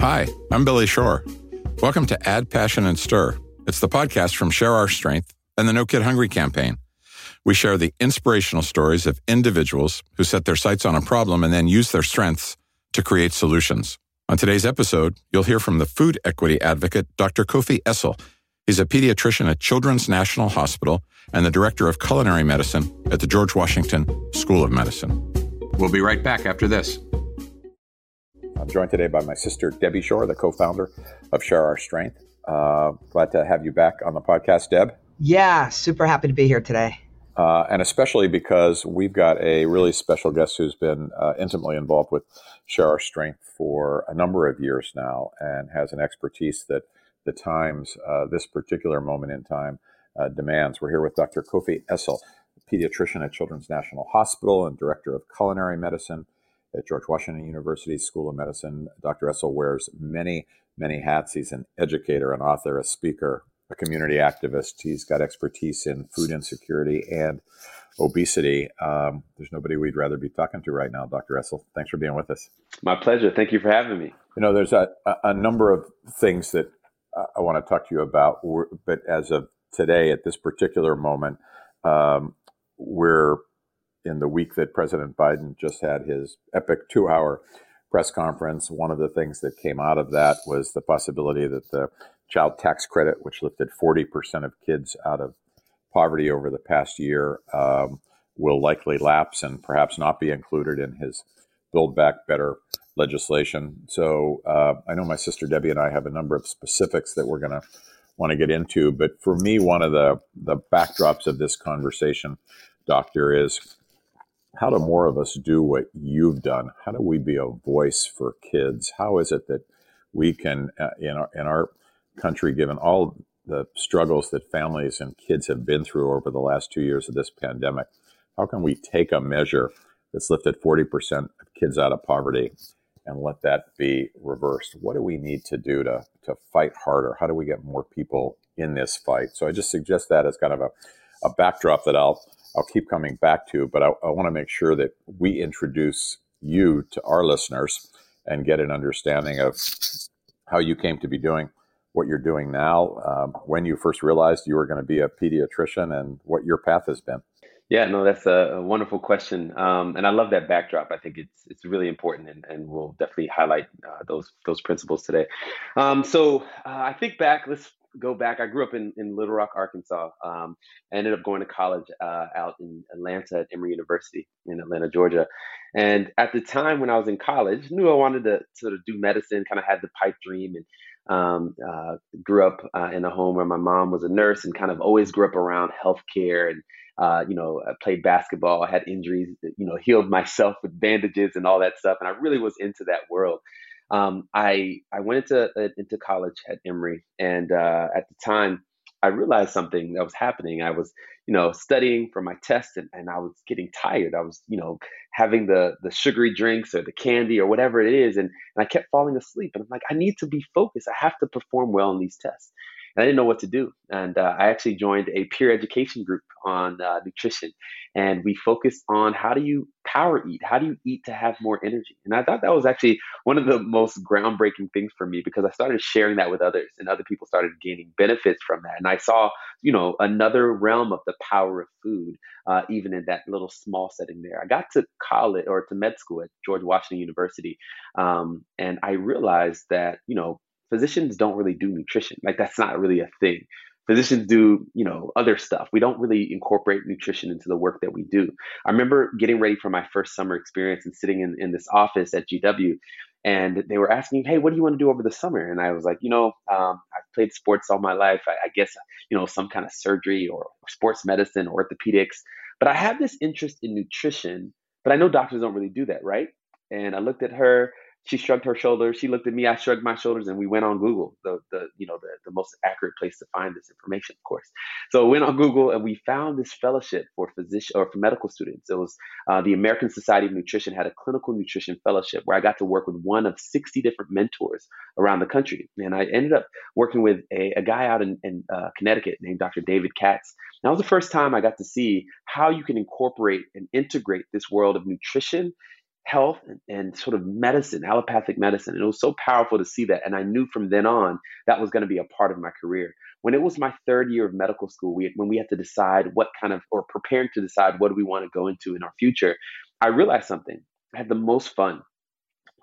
Hi, I'm Billy Shore. Welcome to Add Passion and Stir. It's the podcast from Share Our Strength and the No Kid Hungry campaign. We share the inspirational stories of individuals who set their sights on a problem and then use their strengths to create solutions. On today's episode, you'll hear from the food equity advocate, Dr. Kofi Essel. He's a pediatrician at Children's National Hospital and the director of culinary medicine at the George Washington School of Medicine. We'll be right back after this. I'm joined today by my sister, Debbie Shore, the co founder of Share Our Strength. Uh, glad to have you back on the podcast, Deb. Yeah, super happy to be here today. Uh, and especially because we've got a really special guest who's been uh, intimately involved with Share Our Strength for a number of years now and has an expertise that the times, uh, this particular moment in time, uh, demands. We're here with Dr. Kofi Essel, pediatrician at Children's National Hospital and director of culinary medicine at George Washington University School of Medicine. Dr. Essel wears many, many hats. He's an educator, an author, a speaker, a community activist. He's got expertise in food insecurity and obesity. Um, there's nobody we'd rather be talking to right now, Dr. Essel. Thanks for being with us. My pleasure. Thank you for having me. You know, there's a, a number of things that I want to talk to you about, but as of today, at this particular moment, um, we're in the week that President Biden just had his epic two hour press conference. One of the things that came out of that was the possibility that the child tax credit, which lifted 40% of kids out of poverty over the past year, um, will likely lapse and perhaps not be included in his Build Back Better legislation. So uh, I know my sister Debbie and I have a number of specifics that we're going to want to get into. But for me, one of the, the backdrops of this conversation, Doctor, is how do more of us do what you've done? How do we be a voice for kids? How is it that we can, uh, in, our, in our country, given all the struggles that families and kids have been through over the last two years of this pandemic, how can we take a measure that's lifted 40% of kids out of poverty and let that be reversed? What do we need to do to, to fight harder? How do we get more people in this fight? So I just suggest that as kind of a, a backdrop that I'll I'll keep coming back to, but I, I want to make sure that we introduce you to our listeners and get an understanding of how you came to be doing what you're doing now, um, when you first realized you were going to be a pediatrician, and what your path has been. Yeah, no, that's a, a wonderful question, um, and I love that backdrop. I think it's it's really important, and, and we'll definitely highlight uh, those those principles today. Um, so uh, I think back. Let's go back, I grew up in, in Little Rock, Arkansas. Um, I ended up going to college uh, out in Atlanta at Emory University in Atlanta, Georgia. And at the time when I was in college, knew I wanted to sort of do medicine, kind of had the pipe dream, and um, uh, grew up uh, in a home where my mom was a nurse, and kind of always grew up around healthcare and. Uh, you know, I played basketball. I had injuries. You know, healed myself with bandages and all that stuff, and I really was into that world um, I I went into uh, into college at Emory, and uh, at the time, I realized something that was happening. I was, you know, studying for my test, and, and I was getting tired. I was, you know, having the the sugary drinks or the candy or whatever it is, and, and I kept falling asleep. And I'm like, I need to be focused. I have to perform well in these tests. And I didn't know what to do. And uh, I actually joined a peer education group on uh, nutrition. And we focused on how do you power eat? How do you eat to have more energy? And I thought that was actually one of the most groundbreaking things for me because I started sharing that with others and other people started gaining benefits from that. And I saw, you know, another realm of the power of food, uh, even in that little small setting there. I got to college or to med school at George Washington University. Um, and I realized that, you know, physicians don't really do nutrition. Like that's not really a thing. Physicians do, you know, other stuff. We don't really incorporate nutrition into the work that we do. I remember getting ready for my first summer experience and sitting in, in this office at GW and they were asking, "Hey, what do you want to do over the summer?" And I was like, "You know, um, I've played sports all my life. I, I, guess you know some kind of surgery or, or sports medicine, or orthopedics. But I have this interest in nutrition. But I know doctors don't really do that, right?" And I looked at her she shrugged her shoulders. She looked at me. I shrugged my shoulders, and we went on Google, the the you know the, the most accurate place to find this information, of course. So we went on Google, and we found this fellowship for physician or for medical students. It was uh, the American Society of Nutrition had a clinical nutrition fellowship where I got to work with one of 60 different mentors around the country, and I ended up working with a, a guy out in, in uh, Connecticut named Dr. David Katz. And that was the first time I got to see how you can incorporate and integrate this world of nutrition health and, sort of medicine, allopathic medicine. And it was so powerful to see that. And I knew from then on that was going to be a part of my career. When it was my third year of medical school, we, when we had to decide what kind of, or preparing to decide what do we want to go into in our future, I realized something. I had the most fun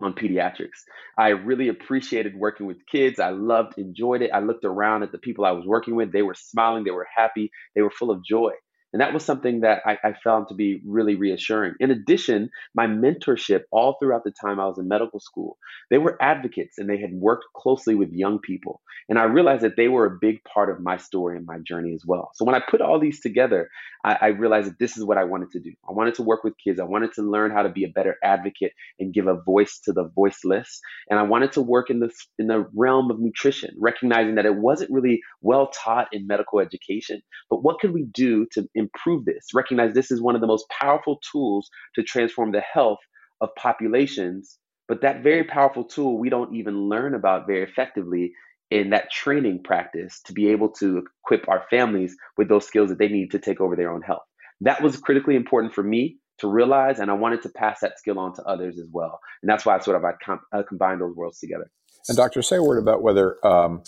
on pediatrics. I really appreciated working with kids. I loved, enjoyed it. I looked around at the people I was working with. They were smiling, they were happy, they were full of joy. And that was something that I, I, found to be really reassuring. In addition, my mentorship all throughout the time I was in medical school, they were advocates and they had worked closely with young people. And I realized that they were a big part of my story and my journey as well. So when I put all these together, I, I realized that this is what I wanted to do. I wanted to work with kids. I wanted to learn how to be a better advocate and give a voice to the voiceless. And I wanted to work in the, in the realm of nutrition, recognizing that it wasn't really well taught in medical education. But what could we do to improve this? Recognize this is one of the most powerful tools to transform the health of populations. But that very powerful tool we don't even learn about very effectively in that training practice to be able to equip our families with those skills that they need to take over their own health. That was critically important for me to realize, and I wanted to pass that skill on to others as well. And that's why I sort of I, com- I combined those worlds together. And doctor, say a word about whether um,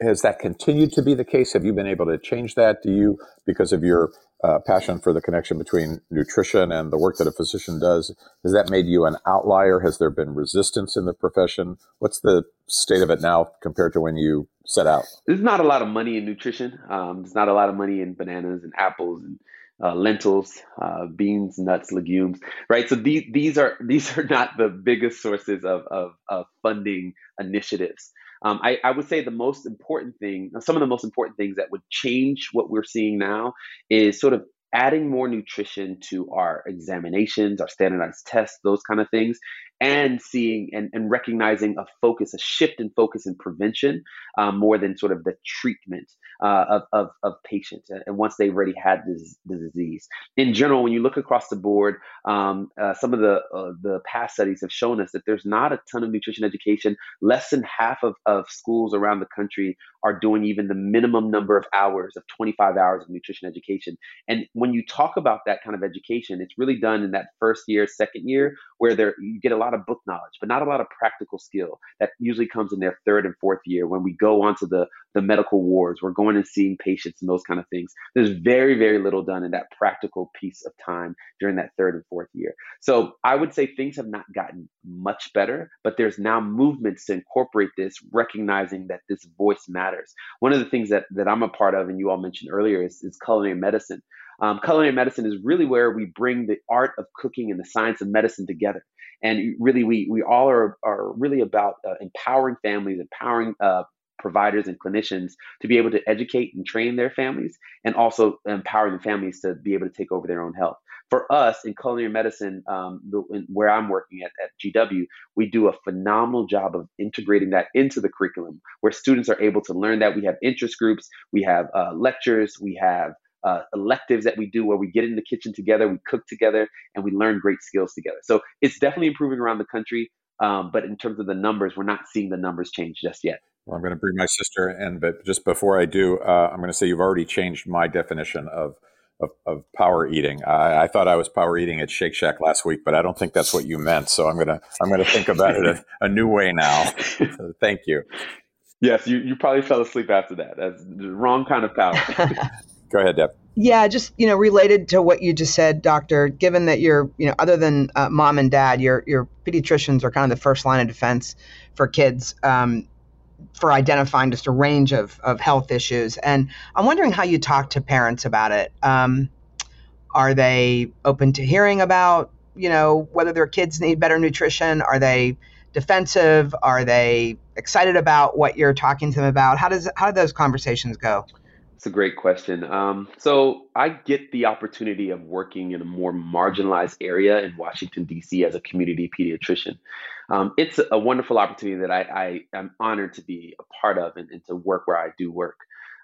has that continued to be the case? Have you been able to change that? Do you, because of your uh, passion for the connection between nutrition and the work that a physician does, has that made you an outlier? Has there been resistance in the profession? What's the state of it now compared to when you set out? There's not a lot of money in nutrition. Um, there's not a lot of money in bananas and apples and uh, lentils, uh, beans, nuts, legumes, right? So these these are these are not the biggest sources of of, of funding initiatives. Um, I, I, would say the most important thing, some of the most important things that would change what we're seeing now is sort of adding more nutrition to our examinations, our standardized tests, those kind of things, and seeing and, and recognizing a focus, a shift in focus in prevention um, more than sort of the treatment uh, of, of, of, patients. And once they've already had this, the disease, in general, when you look across the board, um, uh, some of the uh, the past studies have shown us that there's not a ton of nutrition education. Less than half of, of schools around the country are doing even the minimum number of hours of 25 hours of nutrition education. And when you talk about that kind of education, it's really done in that first year, second year, where there you get a lot of book knowledge, but not a lot of practical skill. That usually comes in their third and fourth year when we go onto the the medical wards. We're going and seeing patients and those kind of things. There's very very little done in that practical piece of time during that third and fourth year. So I would say things have not gotten much better, but there's now movements to incorporate this, recognizing that this voice matters. One of the things that that I'm a part of, and you all mentioned earlier, is, is culinary medicine. Um, culinary medicine is really where we bring the art of cooking and the science of medicine together. And really, we, we all are, are really about uh, empowering families, empowering uh, providers and clinicians to be able to educate and train their families and also empowering the families to be able to take over their own health. For us in culinary medicine, um, the, in, where I'm working at, at GW, we do a phenomenal job of integrating that into the curriculum where students are able to learn that. We have interest groups, we have uh, lectures, we have uh, electives that we do where we get in the kitchen together, we cook together, and we learn great skills together. So it's definitely improving around the country. Um, but in terms of the numbers, we're not seeing the numbers change just yet. Well, I'm going to bring my sister in, but just before I do, uh, I'm going to say you've already changed my definition of of, of power eating. I, I, thought I was power eating at Shake Shack last week, but I don't think that's what you meant. So I'm gonna I'm gonna think about it a, a new way now. So thank you. Yes, you, you probably fell asleep after that. That's the wrong kind of power. Go ahead, Deb. Yeah, just you know, related to what you just said, doctor. Given that you're, you know, other than uh, mom and dad, your your pediatricians are kind of the first line of defense for kids um, for identifying just a range of of health issues. And I'm wondering how you talk to parents about it. Um, are they open to hearing about, you know, whether their kids need better nutrition? Are they defensive? Are they excited about what you're talking to them about? How does how do those conversations go? It's a great question. Um, so I get the opportunity of working in a more marginalized area in Washington D.C. as a community pediatrician. Um, it's a wonderful opportunity that I, I am honored to be a part of and, and to work where I do work.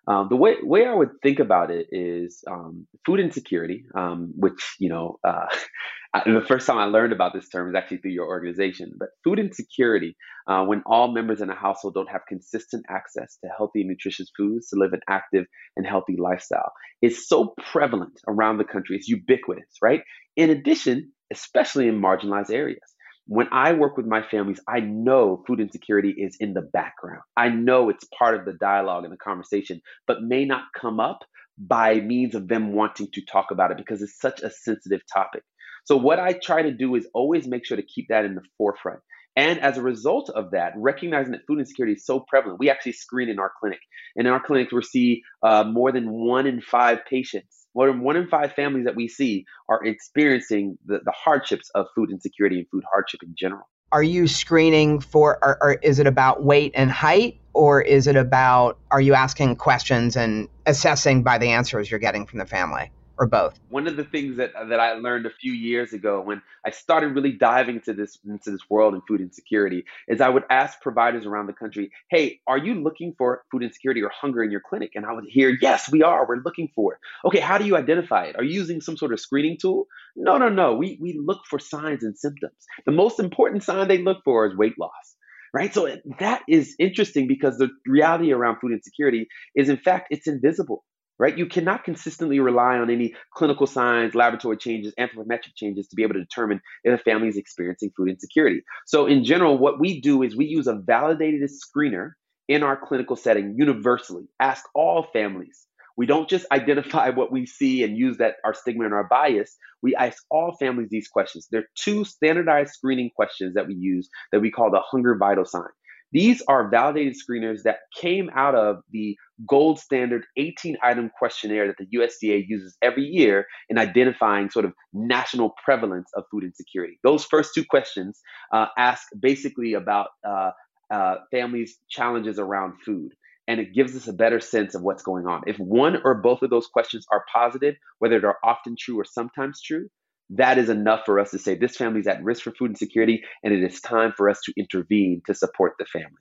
Um, the way way I would think about it is um, food insecurity, um, which you know uh, the first time I learned about this term is actually through your organization. But food insecurity, uh, when all members in a household don't have consistent access to healthy nutritious foods to live an active and healthy lifestyle, is so prevalent around the country. It's ubiquitous, right? In addition, especially in marginalized areas. when I work with my families, I know food insecurity is in the background. I know it's part of the dialogue and the conversation, but may not come up by means of them wanting to talk about it because it's such a sensitive topic. So, what I try to do is always make sure to keep that in the forefront. And as a result of that, recognizing that food insecurity is so prevalent, we actually screen in our clinic. And in our clinic, we see uh, more than one in five patients, more than one in five families that we see are experiencing the, the hardships of food insecurity and food hardship in general. Are you screening for, or, or is it about weight and height? Or is it about, are you asking questions and assessing by the answers you're getting from the family? Or both? One of the things that that I learned a few years ago when I started really diving into this into this world and food insecurity is I would ask providers around the country, "Hey, are you looking for food insecurity or hunger in your clinic?" And I would hear, "Yes, we are. We're looking for it." Okay, how do you identify it? Are you using some sort of screening tool? No, no, no. We we look for signs and symptoms. The most important sign they look for is weight loss right? So eh, that is interesting because the reality around food insecurity is, in fact, it's invisible right? You cannot consistently rely on any clinical signs, laboratory changes, anthropometric changes to be able to determine if a family is experiencing food insecurity. So, in general, what we do is we use a validated screener in our clinical setting universally, ask all families. We don't just identify what we see and use that our stigma and our bias. We ask all families these questions. There are two standardized screening questions that we use that we call the hunger vital sign. These are validated screeners that came out of the gold standard 18 item questionnaire that the USDA uses every year in identifying sort of national prevalence of food insecurity. Those first two questions uh, ask basically about uh, uh, families' challenges around food. And it gives us a better sense of what's going on. If one or both of those questions are positive, whether they're often true or sometimes true, that is enough for us to say this family is at risk for food insecurity and it is time for us to intervene to support the family.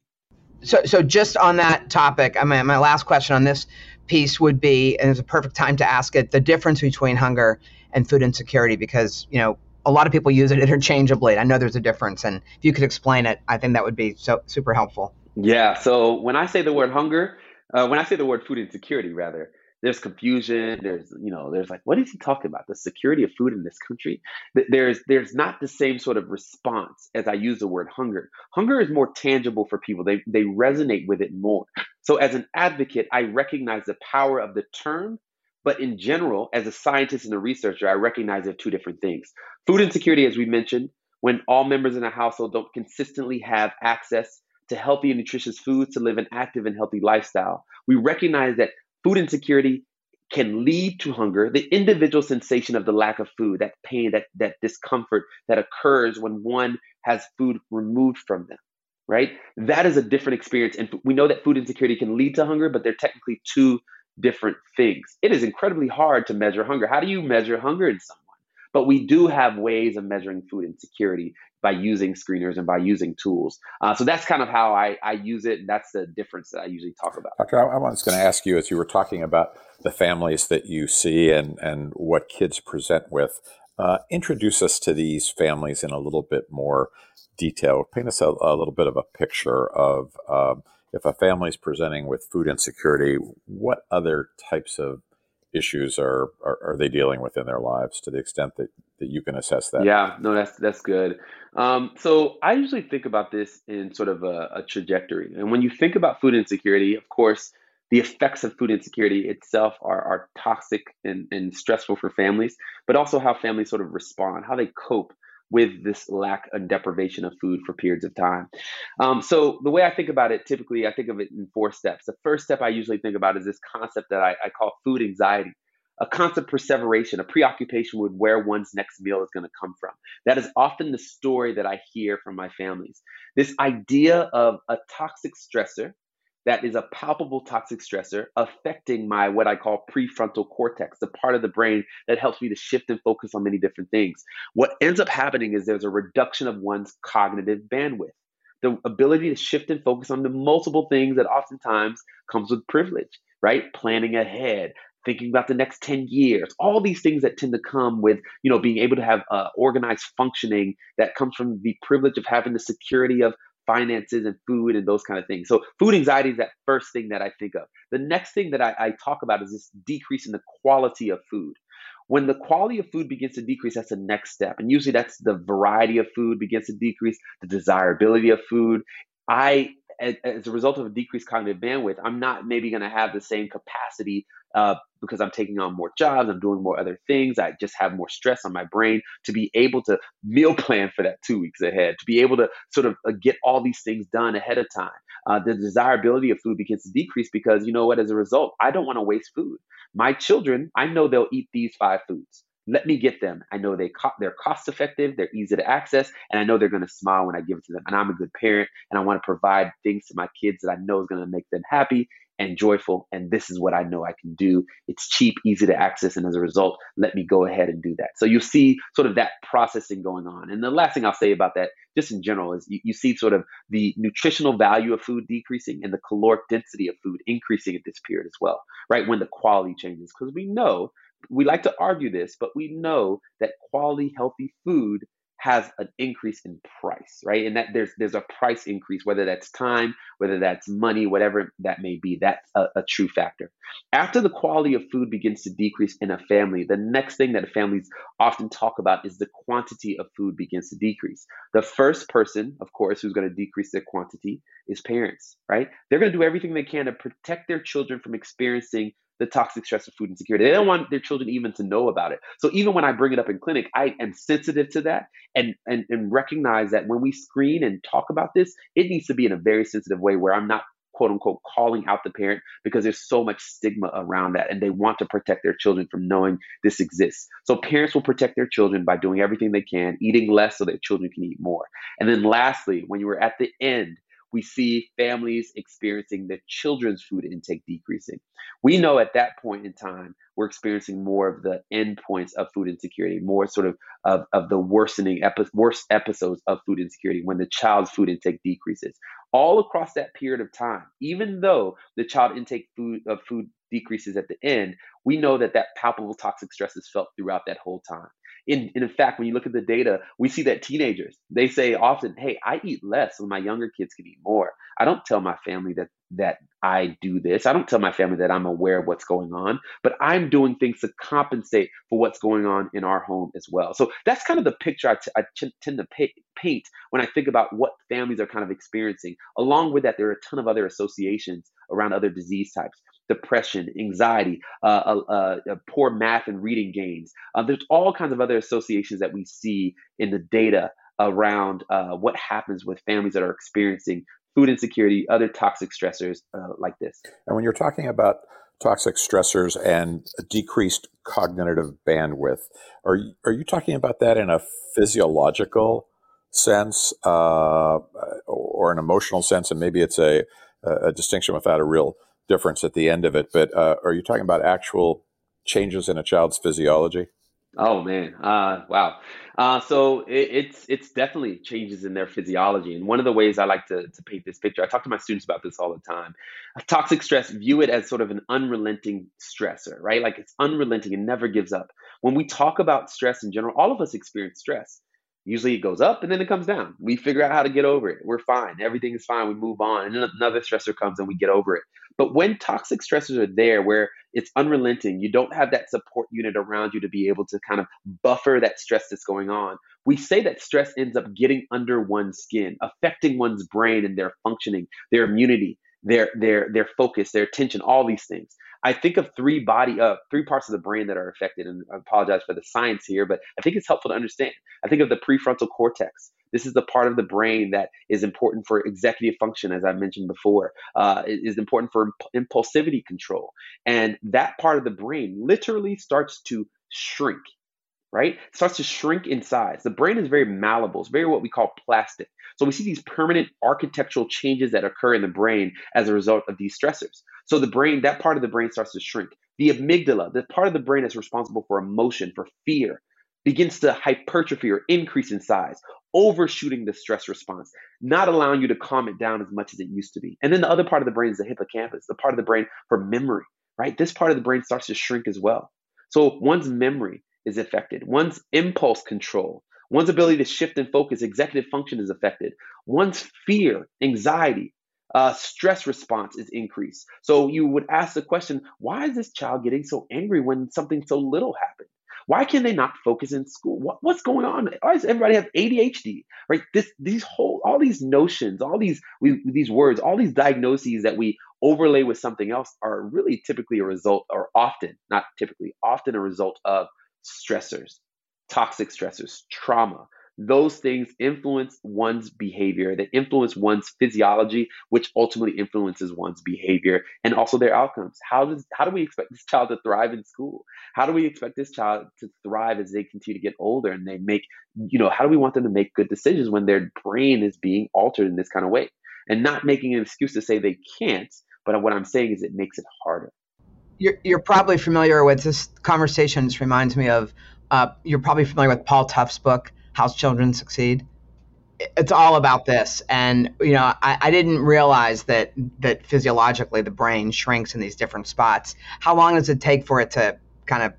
So, so just on that topic, I mean, my last question on this piece would be, and it's a perfect time to ask it, the difference between hunger and food insecurity, because you know a lot of people use it interchangeably. I know there's a difference, and if you could explain it, I think that would be so super helpful. Yeah. So when I say the word hunger, uh, when I say the word food insecurity, rather, there's confusion there's you know there's like what is he talking about? The security of food in this country? There's there's not the same sort of response as i use the word hunger. Hunger is more tangible for people. They they resonate with it more. So as an advocate i recognize the power of the term but in general as a scientist and a researcher i recognize they're two different things. Food insecurity as we mentioned when all members in a household don't consistently have access to healthy and nutritious foods to live an active and healthy lifestyle. We recognize that Food insecurity can lead to hunger, the individual sensation of the lack of food, that pain, that, that discomfort that occurs when one has food removed from them, right? That is a different experience. And we know that food insecurity can lead to hunger, but they're technically two different things. It is incredibly hard to measure hunger. How do you measure hunger in someone? But we do have ways of measuring food insecurity by using screeners and by using tools. Uh, so that's kind of how I, I use it. And that's the difference that I usually talk about. Doctor, I, I was going to ask you as you were talking about the families that you see and, and what kids present with. Uh, introduce us to these families in a little bit more detail. Paint us a, a little bit of a picture of um, if a family is presenting with food insecurity, what other types of issues are, are, are they dealing with in their lives to the extent that, that you can assess that? Yeah, no, that's that's good. Um, so I usually think about this in sort of a, a trajectory, and when you think about food insecurity, of course, the effects of food insecurity itself are, are toxic and, and stressful for families, but also how families sort of respond, how they cope with this lack and deprivation of food for periods of time. Um, so the way I think about it, typically I think of it in four steps. The first step I usually think about is this concept that I, I call food anxiety. A constant perseveration, a preoccupation with where one's next meal is going to come from. That is often the story that I hear from my families. This idea of a toxic stressor that is a palpable toxic stressor affecting my what I call prefrontal cortex, the part of the brain that helps me to shift and focus on many different things. What ends up happening is there's a reduction of one's cognitive bandwidth. The ability to shift and focus on the multiple things that oftentimes comes with privilege, right? Planning ahead, thinking about the next 10 years all these things that tend to come with you know being able to have uh, organized functioning that comes from the privilege of having the security of finances and food and those kind of things. So food anxiety is that first thing that I think of. The next thing that I, I talk about is this decrease in the quality of food. when the quality of food begins to decrease, that's the next step. And usually that's the variety of food begins to decrease, the desirability of food. I, as a result of a decreased cognitive bandwidth, I'm not maybe going to have the same capacity uh, because I'm taking on more jobs, I'm doing more other things. I just have more stress on my brain to be able to meal plan for that two weeks ahead, to be able to sort of uh, get all these things done ahead of time. Uh, the desirability of food begins to decrease because you know what? As a result, I don't want to waste food. My children, I know they'll eat these five foods. Let me get them. I know they co- they're cost effective, they're easy to access, and I know they're going to smile when I give it to them. And I'm a good parent, and I want to provide things to my kids that I know is going to make them happy and joyful. And this is what I know I can do. It's cheap, easy to access, and as a result, let me go ahead and do that. So you see sort of that processing going on. And the last thing I'll say about that, just in general, is you, you see sort of the nutritional value of food decreasing and the caloric density of food increasing at this period as well, right? When the quality changes, because we know we like to argue this, but we know that quality, healthy food has an increase in price, right? And that there's there's a price increase, whether that's time, whether that's money, whatever that may be. That's a, uh, a, true factor. After the quality of food begins to decrease in a family, the next thing that families often talk about is the quantity of food begins to decrease. The first person, of course, who's going to decrease their quantity is parents, right? They're going to do everything they can to protect their children from experiencing the toxic stress of food insecurity. They don't want their children even to know about it. So even when I bring it up in clinic, I am sensitive to that and, and, and recognize that when we screen and talk about this, it needs to be in a very sensitive way where I'm not quote unquote calling out the parent because there's so much stigma around that and they want to protect their children from knowing this exists. So parents will protect their children by doing everything they can, eating less so their children can eat more. And then lastly, when you were at the end, we see families experiencing their children's food intake decreasing. We know at that point in time, we're experiencing more of the endpoints of food insecurity, more sort of of, of the worsening, epi- worst episodes of food insecurity when the child's food intake decreases. All across that period of time, even though the child intake food of food decreases at the end, we know that that palpable toxic stress is felt throughout that whole time. In, in fact, when you look at the data, we see that teenagers, they say often, hey, I eat less so my younger kids can eat more. I don't tell my family that that I do this. I don't tell my family that I'm aware of what's going on, but I'm doing things to compensate for what's going on in our home as well. So that's kind of the picture I, t- I t- tend to pay- paint when I think about what families are kind of experiencing. Along with that, there are a ton of other associations around other disease types depression, anxiety, uh, uh, uh, poor math and reading gains. Uh, there's all kinds of other associations that we see in the data around uh, what happens with families that are experiencing food insecurity, other toxic stressors uh, like this. And when you're talking about toxic stressors and decreased cognitive bandwidth, are you, are you talking about that in a physiological sense or an emotional sense? And maybe it's a, a distinction without a real difference at the end of it. But uh, are you talking about actual changes in a child's physiology? Oh man, uh, wow. Uh, so it, it's it's definitely changes in their physiology, and one of the ways I like to to paint this picture, I talk to my students about this all the time. Toxic stress, view it as sort of an unrelenting stressor, right? Like it's unrelenting and never gives up. When we talk about stress in general, all of us experience stress. Usually it goes up and then it comes down. We figure out how to get over it. We're fine. Everything is fine. We move on. And then another stressor comes and we get over it. But when toxic stressors are there where it's unrelenting, you don't have that support unit around you to be able to kind of buffer that stress that's going on. We say that stress ends up getting under one's skin, affecting one's brain and their functioning, their immunity, their their their focus, their attention, all these things. I think of three body uh three parts of the brain that are affected, and I apologize for the science here, but I think it's helpful to understand. I think of the prefrontal cortex. This is the part of the brain that is important for executive function, as I mentioned before. Uh, is important for impulsivity control, and that part of the brain literally starts to shrink right? It starts to shrink in size. The brain is very malleable. It's very what we call plastic. So we see these permanent architectural changes that occur in the brain as a result of these stressors. So the brain, that part of the brain starts to shrink. The amygdala, the part of the brain that's responsible for emotion, for fear, begins to hypertrophy or increase in size, overshooting the stress response, not allowing you to calm it down as much as it used to be. And then the other part of the brain is the hippocampus, the part of the brain for memory, right? This part of the brain starts to shrink as well. So one's memory is affected, one's impulse control, one's ability to shift and focus, executive function is affected, one's fear, anxiety, uh, stress response is increased. So you would ask the question, why is this child getting so angry when something so little happened? Why can they not focus in school? What, what's going on? Why does everybody have ADHD? Right? This, these whole, all these notions, all these, these words, all these diagnoses that we overlay with something else are really typically a result, or often, not typically, often a result of stressors, toxic stressors, trauma, those things influence one's behavior, they influence one's physiology, which ultimately influences one's behavior and also their outcomes. How does how do we expect this child to thrive in school? How do we expect this child to thrive as they continue to get older and they make, you know, how do we want them to make good decisions when their brain is being altered in this kind of way? And not making an excuse to say they can't, but what I'm saying is it makes it harder. You're, you're probably familiar with this conversation. This reminds me of uh, you're probably familiar with Paul Tough's book, How Children Succeed. It's all about this, and you know, I, I didn't realize that that physiologically the brain shrinks in these different spots. How long does it take for it to kind of,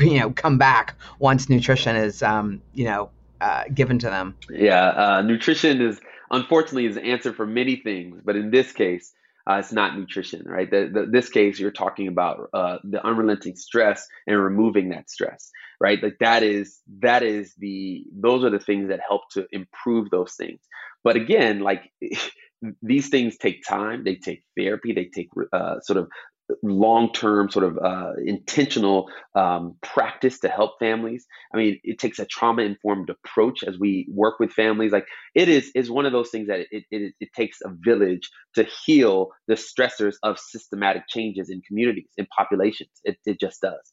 you know, come back once nutrition is, um, you know, uh, given to them? Yeah, uh, nutrition is unfortunately is the answer for many things, but in this case, uh, it's not nutrition, right? The, the, this case, you're talking about uh, the unrelenting stress and removing that stress, right? Like that is that is the those are the things that help to improve those things. But again, like these things take time. They take therapy. They take uh, sort of long term, sort of uh, intentional um, practice to help families. I mean, it takes a trauma informed approach as we work with families. Like it is is one of those things that it, it, it takes a village to heal the stressors of systematic changes in communities, in populations. It, it just does.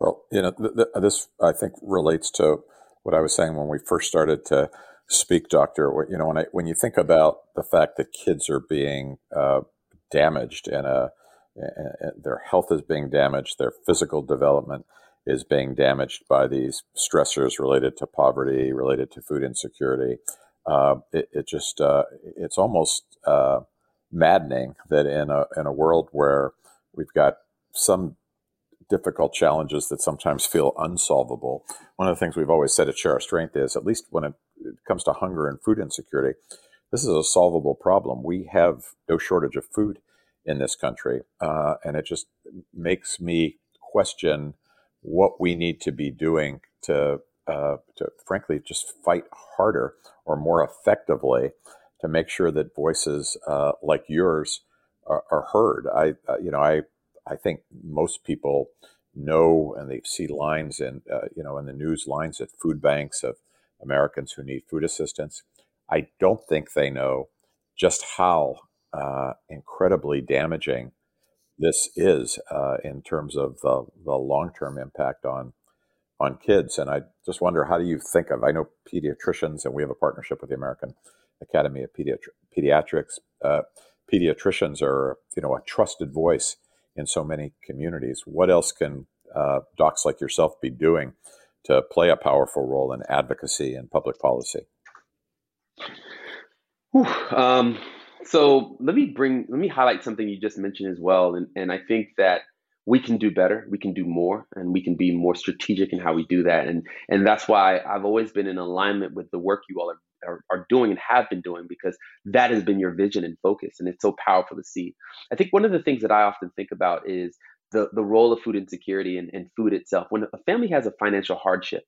Well, you know, th- th- this I think relates to what I was saying when we first started to speak, Doctor. You know, when I when you think about the fact that kids are being uh, damaged in a their health is being damaged, their physical development is being damaged by these stressors related to poverty, related to food insecurity. Uh, it, it, just uh, it's almost uh, maddening that in a in a world where we've got some difficult challenges that sometimes feel unsolvable. One of the things we've always said at Share Our Strength is, at least when it comes to hunger and food insecurity, this is a solvable problem. We have no shortage of food in this country. Uh, and it just makes me question what we need to be doing to, uh, to frankly, just fight harder or more effectively to make sure that voices uh, like yours are, are heard. I, uh, you know, I, I think most people know and they see lines in, uh, you know, in the news lines at food banks of Americans who need food assistance. I don't think they know just how uh, incredibly damaging this is uh, in terms of the, the long term impact on on kids. And I just wonder, how do you think of? I know pediatricians, and we have a partnership with the American Academy of Pediatri- Pediatrics. Uh, pediatricians are, you know, a trusted voice in so many communities. What else can uh, docs like yourself be doing to play a powerful role in advocacy and public policy? Um, so let me bring let me highlight something you just mentioned as well and, and i think that we can do better we can do more and we can be more strategic in how we do that and and that's why i've always been in alignment with the work you all are, are, are doing and have been doing because that has been your vision and focus and it's so powerful to see. I think one of the things that i often think about is the, the role of food insecurity and, and food itself. When a family has a financial hardship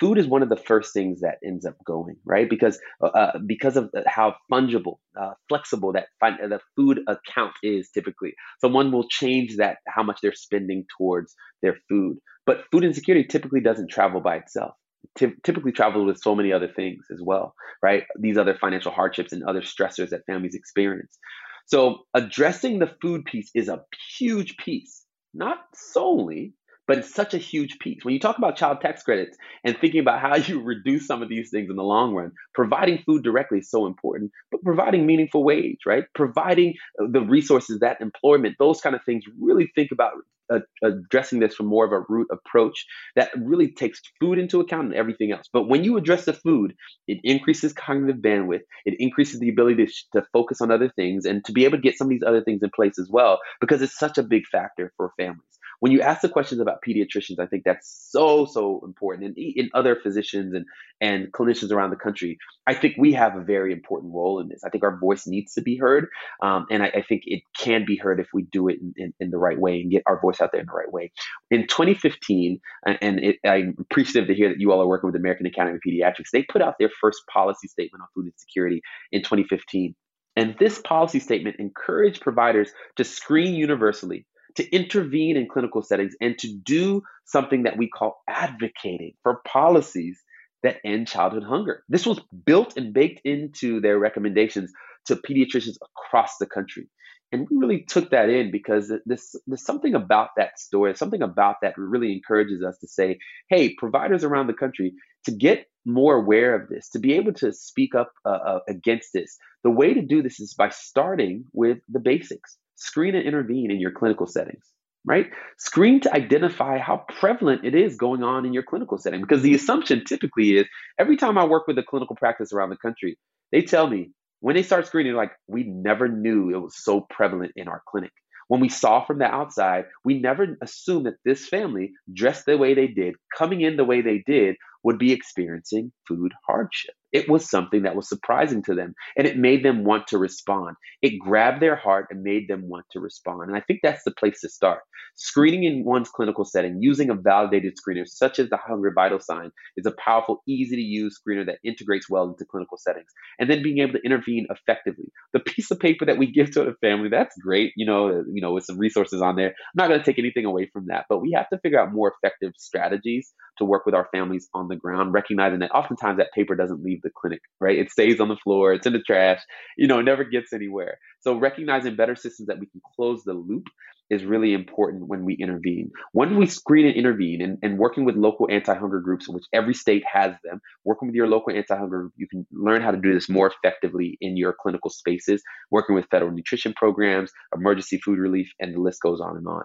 food is one of the first things that ends up going right? Because uh, uh because of how fungible uh, flexible that fin- the food account is typically. Someone will change that how much they're spending towards their food. But food insecurity typically doesn't travel by itself. Ty- typically travels with so many other things as well right? These other financial hardships and other stressors that families experience. So addressing the food piece is a huge piece. Not solely but it's such a huge piece. When you talk about child tax credits and thinking about how you reduce some of these things in the long run, providing food directly is so important, but providing meaningful wage, right? Providing uh, the resources, that employment, those kind of things, really think about uh, addressing this from more of a root approach that really takes food into account and everything else. But when you address the food, it increases cognitive bandwidth, it increases the ability to, to focus on other things and to be able to get some of these other things in place as well, because it's such a big factor for families when you ask the questions about pediatricians, I think that's so, so important. And in other physicians and, and clinicians around the country, I think we have a very important role in this. I think our voice needs to be heard. Um, and I, I, think it can be heard if we do it in, in, in, the right way and get our voice out there in the right way. In 2015, and it, I'm appreciative to hear that you all are working with the American Academy of Pediatrics, they put out their first policy statement on food insecurity in 2015. And this policy statement encouraged providers to screen universally, to intervene in clinical settings, and to do something that we call advocating for policies that end childhood hunger. This was built and baked into their recommendations to pediatricians across the country. And we really took that in because this, there's something about that story, something about that really encourages us to say, hey, providers around the country, to get more aware of this, to be able to speak up uh, uh, against this, the way to do this is by starting with the basics. Screen and intervene in your clinical settings, right? Screen to identify how prevalent it is going on in your clinical setting. Because the assumption typically is every time I work with a clinical practice around the country, they tell me when they start screening, like we never knew it was so prevalent in our clinic. When we saw from the outside, we never assumed that this family, dressed the way they did, coming in the way they did, would be experiencing food hardship. It was something that was surprising to them and it made them want to respond. It grabbed their heart and made them want to respond. And I think that's the place to start. Screening in one's clinical setting using a validated screener such as the Hunger Vital Sign is a powerful, easy to use screener that integrates well into clinical settings. And then being able to intervene effectively. The piece of paper that we give to the family, that's great, you know, you know, with some resources on there. I'm not going to take anything away from that, but we have to figure out more effective strategies to work with our families on the ground, recognizing that oftentimes that paper doesn't leave the clinic, right? It stays on the floor, it's in the trash, you know, it never gets anywhere. So recognizing better systems that we can close the loop is really important when we intervene. When we screen and intervene and, and working with local anti-hunger groups, which every state has them, working with your local anti-hunger group, you can learn how to do this more effectively in your clinical spaces, working with federal nutrition programs, emergency food relief, and the list goes on and on.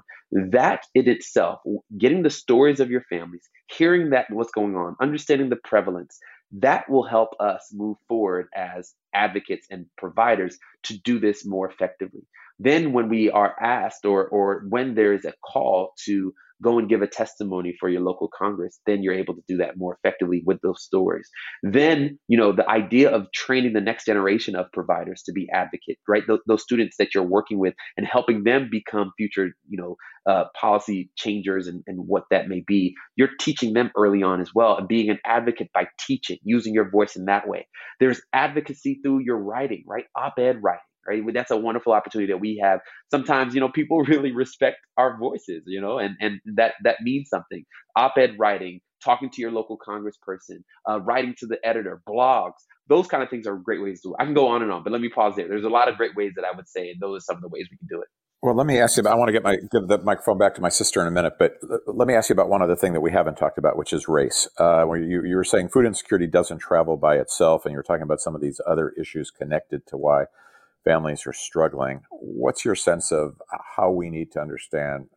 That in itself, getting the stories of your families, hearing that what's going on, understanding the prevalence, that will help us move forward as advocates and providers to do this more effectively. Then, when we are asked or, or when there is a call to go and give a testimony for your local Congress, then you're able to do that more effectively with those stories. Then, you know, the idea of training the next generation of providers to be advocates, right? Th- those students that you're working with and helping them become future, you know, uh, policy changers and, and what that may be. You're teaching them early on as well and being an advocate by teaching, using your voice in that way. There's advocacy through your writing, right? Op ed writing right? That's a wonderful opportunity that we have. Sometimes, you know, people really respect our voices, you know, and, and that, that means something. Op-ed writing, talking to your local congressperson, uh, writing to the editor, blogs, those kind of things are great ways to do it. I can go on and on, but let me pause there. There's a lot of great ways that I would say, and those are some of the ways we can do it. Well, let me ask you. About, I want to get my give the microphone back to my sister in a minute, but let me ask you about one other thing that we haven't talked about, which is race. Uh, where you, you were saying food insecurity doesn't travel by itself, and you're talking about some of these other issues connected to why families are struggling. What's your sense of how we need to understand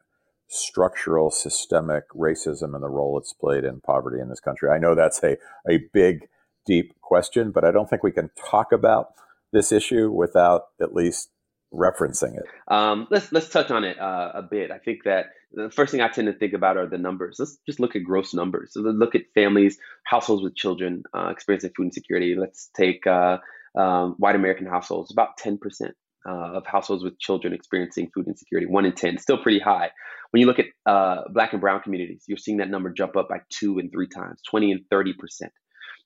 structural systemic racism and the role it's played in poverty in this country? I know that's a, a big, deep question, but I don't think we can talk about this issue without at least referencing it. Um, let's let's touch on it uh, a bit. I think that the first thing I tend to think about are the numbers. Let's just look at gross numbers. So look at families, households with children uh, experiencing food insecurity. Let's take uh, um, white American households, about 10% uh, of households with children experiencing food insecurity, one in 10, still pretty high. When you look at uh, black and brown communities, you're seeing that number jump up by two and three times, 20 and 30%.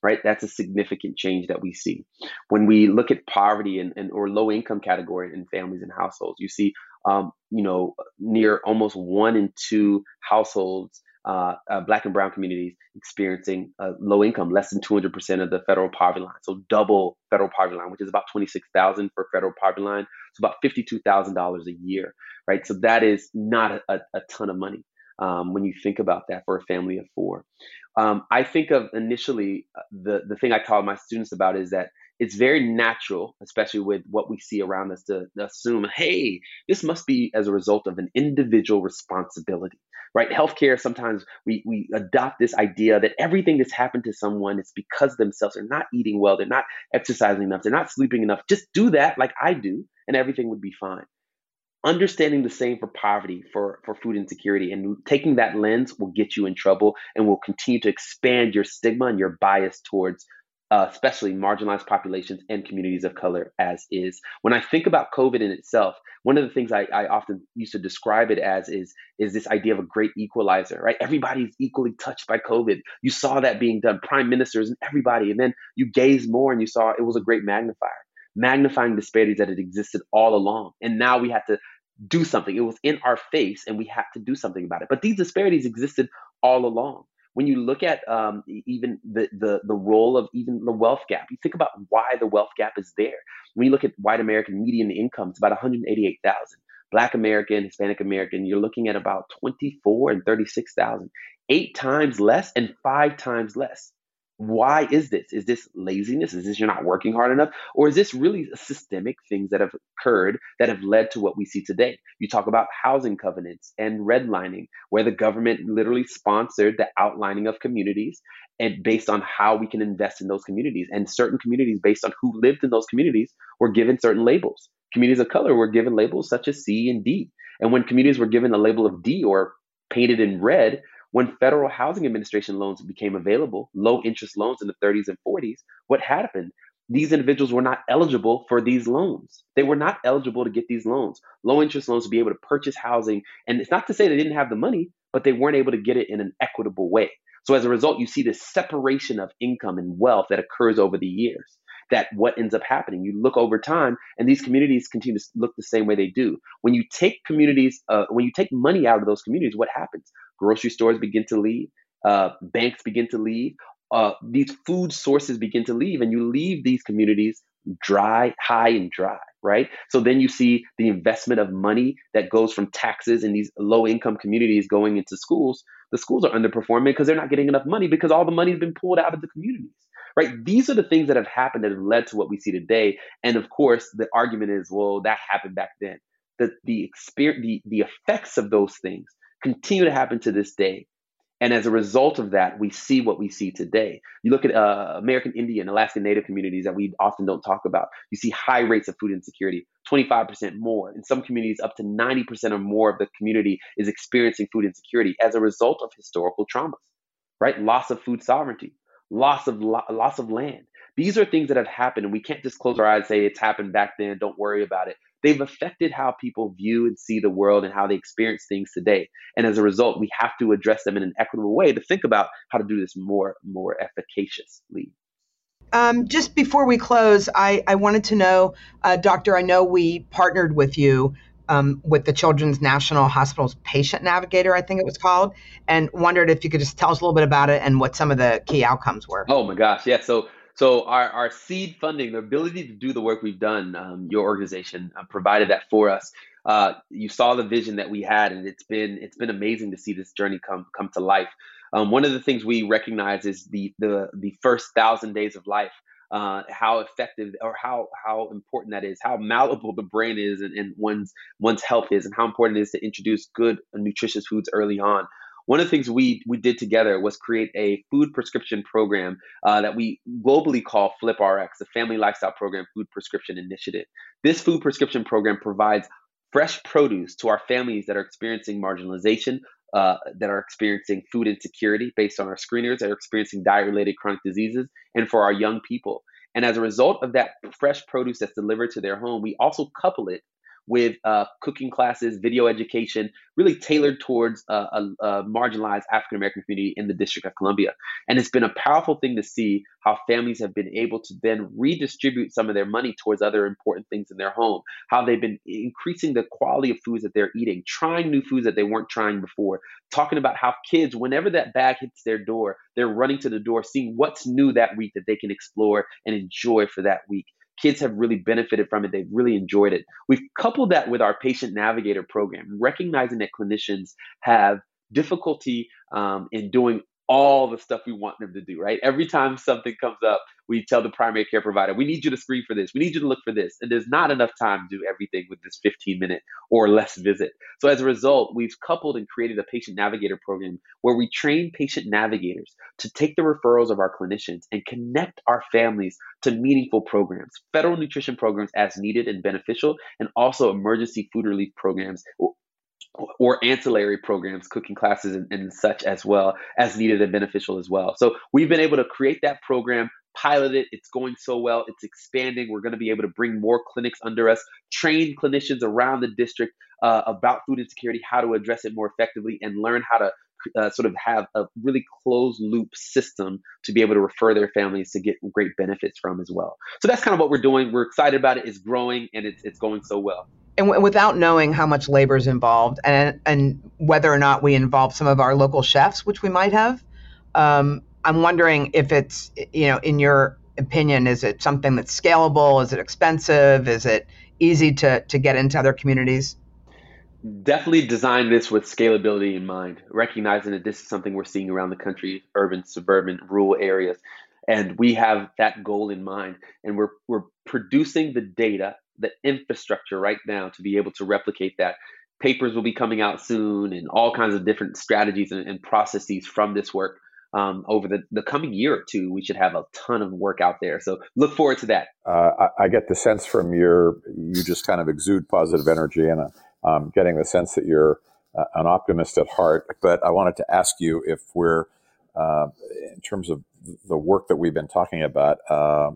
Right, that's a significant change that we see. When we look at poverty and, and or low income category in families and households, you see, um, you know, near almost one in two households uh, uh, black and brown communities experiencing uh, low income, less than 200% of the federal poverty line. So double federal poverty line, which is about 26,000 for federal poverty line. So about $52,000 a year, right? So that is not a, a, ton of money um, when you think about that for a family of four. Um, I think of initially uh, the the thing I taught my students about is that it's very natural, especially with what we see around us, to assume, hey, this must be as a result of an individual responsibility, right? Healthcare, sometimes we, we adopt this idea that everything that's happened to someone is because themselves. They're not eating well, they're not exercising enough, they're not sleeping enough. Just do that like I do, and everything would be fine. understanding the same for poverty, for, for food insecurity, and taking that lens will get you in trouble and will continue to expand your stigma and your bias towards uh, especially marginalized populations and communities of color as is. When I think about COVID in itself, one of the things I, I, often used to describe it as is, is this idea of a great equalizer, right? Everybody's equally touched by COVID. You saw that being done, prime ministers and everybody. And then you gaze more and you saw it was a great magnifier, magnifying disparities that had existed all along. And now we had to do something. It was in our face and we had to do something about it. But these disparities existed all along when you look at um, even the, the the role of even the wealth gap, you think about why the wealth gap is there. When you look at white American median income, it's about 188,000. Black American, Hispanic American, you're looking at about 24 and 36,000, eight times less and five times less why is this? Is this laziness? Is this you're not working hard enough? Or is this really systemic things that have occurred that have led to what we see today? You talk about housing covenants and redlining, where the government literally sponsored the outlining of communities and based on how we can invest in those communities. And certain communities, based on who lived in those communities, were given certain labels. Communities of color were given labels such as C and D. And when communities were given the label of D or painted in red, when Federal Housing Administration loans became available, low interest loans in the 30s and 40s, what happened? These individuals were not eligible for these loans. They were not eligible to get these loans, low interest loans to be able to purchase housing. And it's not to say they didn't have the money, but they weren't able to get it in an equitable way. So as a result, you see this separation of income and wealth that occurs over the years. That what ends up happening, you look over time, and these communities continue to look the same way they do. When you take communities, uh, when you take money out of those communities, what happens? Grocery stores begin to leave, uh, banks begin to leave, uh, these food sources begin to leave, and you leave these communities dry, high and dry, right? So then you see the investment of money that goes from taxes in these low income communities going into schools. The schools are underperforming because they're not getting enough money because all the money's been pulled out of the communities, right? These are the things that have happened that have led to what we see today. And of course, the argument is, well, that happened back then. The the experience, the, the effects of those things continue to happen to this day. And as a result of that, we see what we see today. You look at uh, American Indian, Alaskan Native communities that we often don't talk about. You see high rates of food insecurity, 25% more. In some communities, up to 90% or more of the community is experiencing food insecurity as a result of historical traumas, right? Loss of food sovereignty, loss of lo- loss of land. These are things that have happened, and we can't just close our eyes and say it's happened back then. Don't worry about it they've affected how people view and see the world and how they experience things today. And as a result, we have to address them in an equitable way to think about how to do this more more efficaciously. Um, just before we close, I, I wanted to know, uh, Doctor, I know we partnered with you um, with the Children's National Hospital's Patient Navigator, I think it was called, and wondered if you could just tell us a little bit about it and what some of the key outcomes were. Oh my gosh, yeah. So so our, our seed funding, the ability to do the work we've done, um, your organization uh, provided that for us. Uh, you saw the vision that we had, and it's been it's been amazing to see this journey come come to life. Um, one of the things we recognize is the the the first thousand days of life. Uh, how effective or how how important that is, how malleable the brain is, and, and one's one's health is, and how important it is to introduce good, nutritious foods early on. One of the things we we did together was create a food prescription program uh, that we globally call Flip RX, the Family Lifestyle Program Food Prescription Initiative. This food prescription program provides fresh produce to our families that are experiencing marginalization, uh, that are experiencing food insecurity based on our screeners, that are experiencing diet related chronic diseases, and for our young people. And as a result of that fresh produce that's delivered to their home, we also couple it with uh, cooking classes, video education, really tailored towards a, a, a marginalized African American community in the District of Columbia. And it's been a powerful thing to see how families have been able to then redistribute some of their money towards other important things in their home, how they've been increasing the quality of foods that they're eating, trying new foods that they weren't trying before, talking about how kids, whenever that bag hits their door, they're running to the door, seeing what's new that week that they can explore and enjoy for that week kids have really benefited from it. They've really enjoyed it. We've coupled that with our patient navigator program, recognizing that clinicians have difficulty um, in doing all the stuff we want them to do, right? Every time something comes up, we tell the primary care provider, we need you to screen for this, we need you to look for this. And there's not enough time to do everything with this 15 minute or less visit. So as a result, we've coupled and created a patient navigator program where we train patient navigators to take the referrals of our clinicians and connect our families to meaningful programs, federal nutrition programs as needed and beneficial, and also emergency food relief programs or ancillary programs, cooking classes and, and, such as well as needed and beneficial as well. So we've been able to create that program, pilot it. It's going so well. It's expanding. We're going to be able to bring more clinics under us, train clinicians around the district uh, about food insecurity, how to address it more effectively, and learn how to uh, sort of have a really closed loop system to be able to refer their families to get great benefits from as well. So that's kind of what we're doing. We're excited about it. It's growing and it's, it's going so well and w- without knowing how much labor is involved and and whether or not we involve some of our local chefs, which we might have, um, I'm wondering if it's you know in your opinion, is it something that's scalable? Is it expensive? Is it easy to to get into other communities? Definitely design this with scalability in mind, recognizing that this is something we're seeing around the country, urban, suburban, rural areas. And we have that goal in mind. And we're, we're producing the data the infrastructure right now to be able to replicate that. Papers will be coming out soon and all kinds of different strategies and, and processes from this work. Um, over the, the coming year or two, we should have a ton of work out there. So look forward to that. Uh, I, I, get the sense from your, you just kind of exude positive energy, and I'm getting the sense that you're uh, an optimist at heart. But I wanted to ask you if we're, uh, in terms of the work that we've been talking about, uh,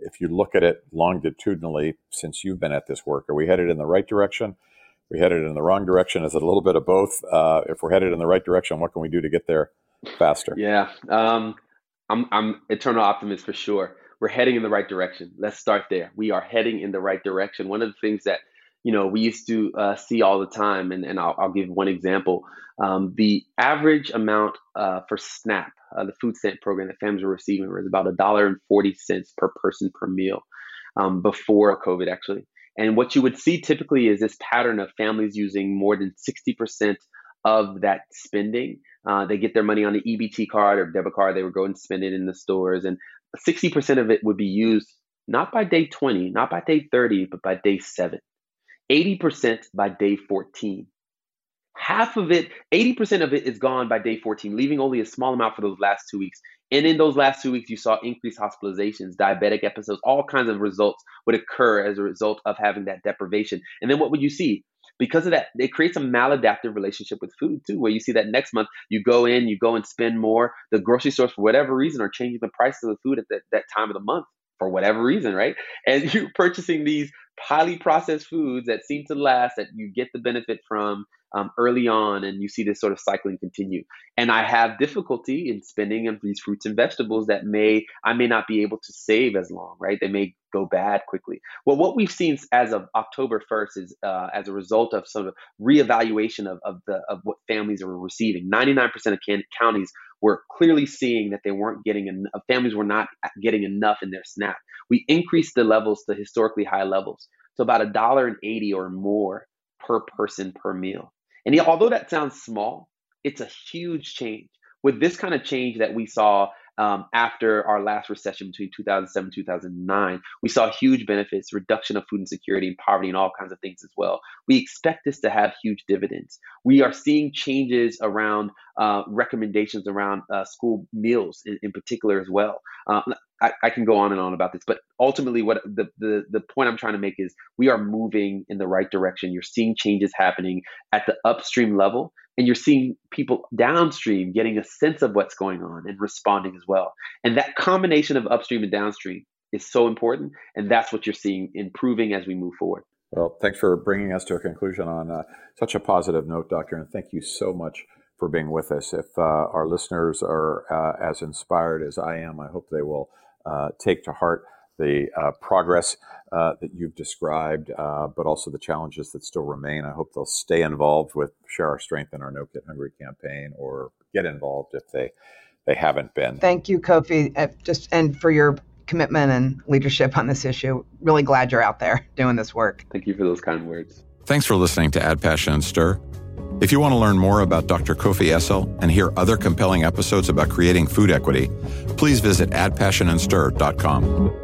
if you look at it longitudinally since you've been at this work, are we headed in the right direction? Are we headed in the wrong direction? Is it a little bit of both? Uh, if we're headed in the right direction, what can we do to get there faster? Yeah, um, I'm I'm eternal optimist for sure. We're heading in the right direction. Let's start there. We are heading in the right direction. One of the things that you know we used to uh, see all the time, and, and I'll, I'll give one example. Um, the average amount uh, for SNAP uh, the food stamp program that families were receiving was about a dollar and forty cents per person per meal um, before COVID, actually. And what you would see typically is this pattern of families using more than sixty percent of that spending. Uh, they get their money on the EBT card or debit card. They would go and spend it in the stores, and sixty percent of it would be used not by day twenty, not by day thirty, but by day seven. 80% by day 14 half of it, 80% of it is gone by day 14, leaving only a small amount for those last two weeks. And in those last two weeks, you saw increased hospitalizations, diabetic episodes, all kinds of results would occur as a result of having that deprivation. And then what would you see? Because of that, it creates a maladaptive relationship with food too, where you see that next month you go in, you go and spend more. The grocery stores, for whatever reason, are changing the price of the food at that, that time of the month for whatever reason, right? And you're purchasing these highly processed foods that seem to last, that you get the benefit from, um, early on, and you see this sort of cycling continue. And I have difficulty in spending on these fruits and vegetables that may I may not be able to save as long, right? They may go bad quickly. Well, what we've seen as of October 1st is uh, as a result of sort of reevaluation of, of the of what families are receiving. 99% of can- counties were clearly seeing that they weren't getting enough, families were not getting enough in their SNAP. We increased the levels to historically high levels. So about a dollar and eighty or more per person per meal. And although that sounds small, it's a huge change. With this kind of change that we saw um, after our last recession between 2007 and 2009, we saw huge benefits, reduction of food insecurity and poverty, and all kinds of things as well. We expect this to have huge dividends. We are seeing changes around uh, recommendations around uh, school meals in, in, particular as well. Uh, I, can go on and on about this, but ultimately, what the, the the point I'm trying to make is we are moving in the right direction. You're seeing changes happening at the upstream level, and you're seeing people downstream getting a sense of what's going on and responding as well. And that combination of upstream and downstream is so important, and that's what you're seeing improving as we move forward. Well, thanks for bringing us to a conclusion on uh, such a positive note, Doctor, and thank you so much for being with us. If uh, our listeners are uh, as inspired as I am, I hope they will take to heart the uh, progress uh, that you've described, uh, but also the challenges that still remain. I hope they'll stay involved with Share Our Strength in our No Kid Hungry campaign or get involved if they they haven't been. Thank you, Kofi, uh, just and for your commitment and leadership on this issue. Really glad you're out there doing this work. Thank you for those kind words. Thanks for listening to Add Passion and Stir. If you want to learn more about Dr. Kofi Essel and hear other compelling episodes about creating food equity, please visit addpassionandstir.com.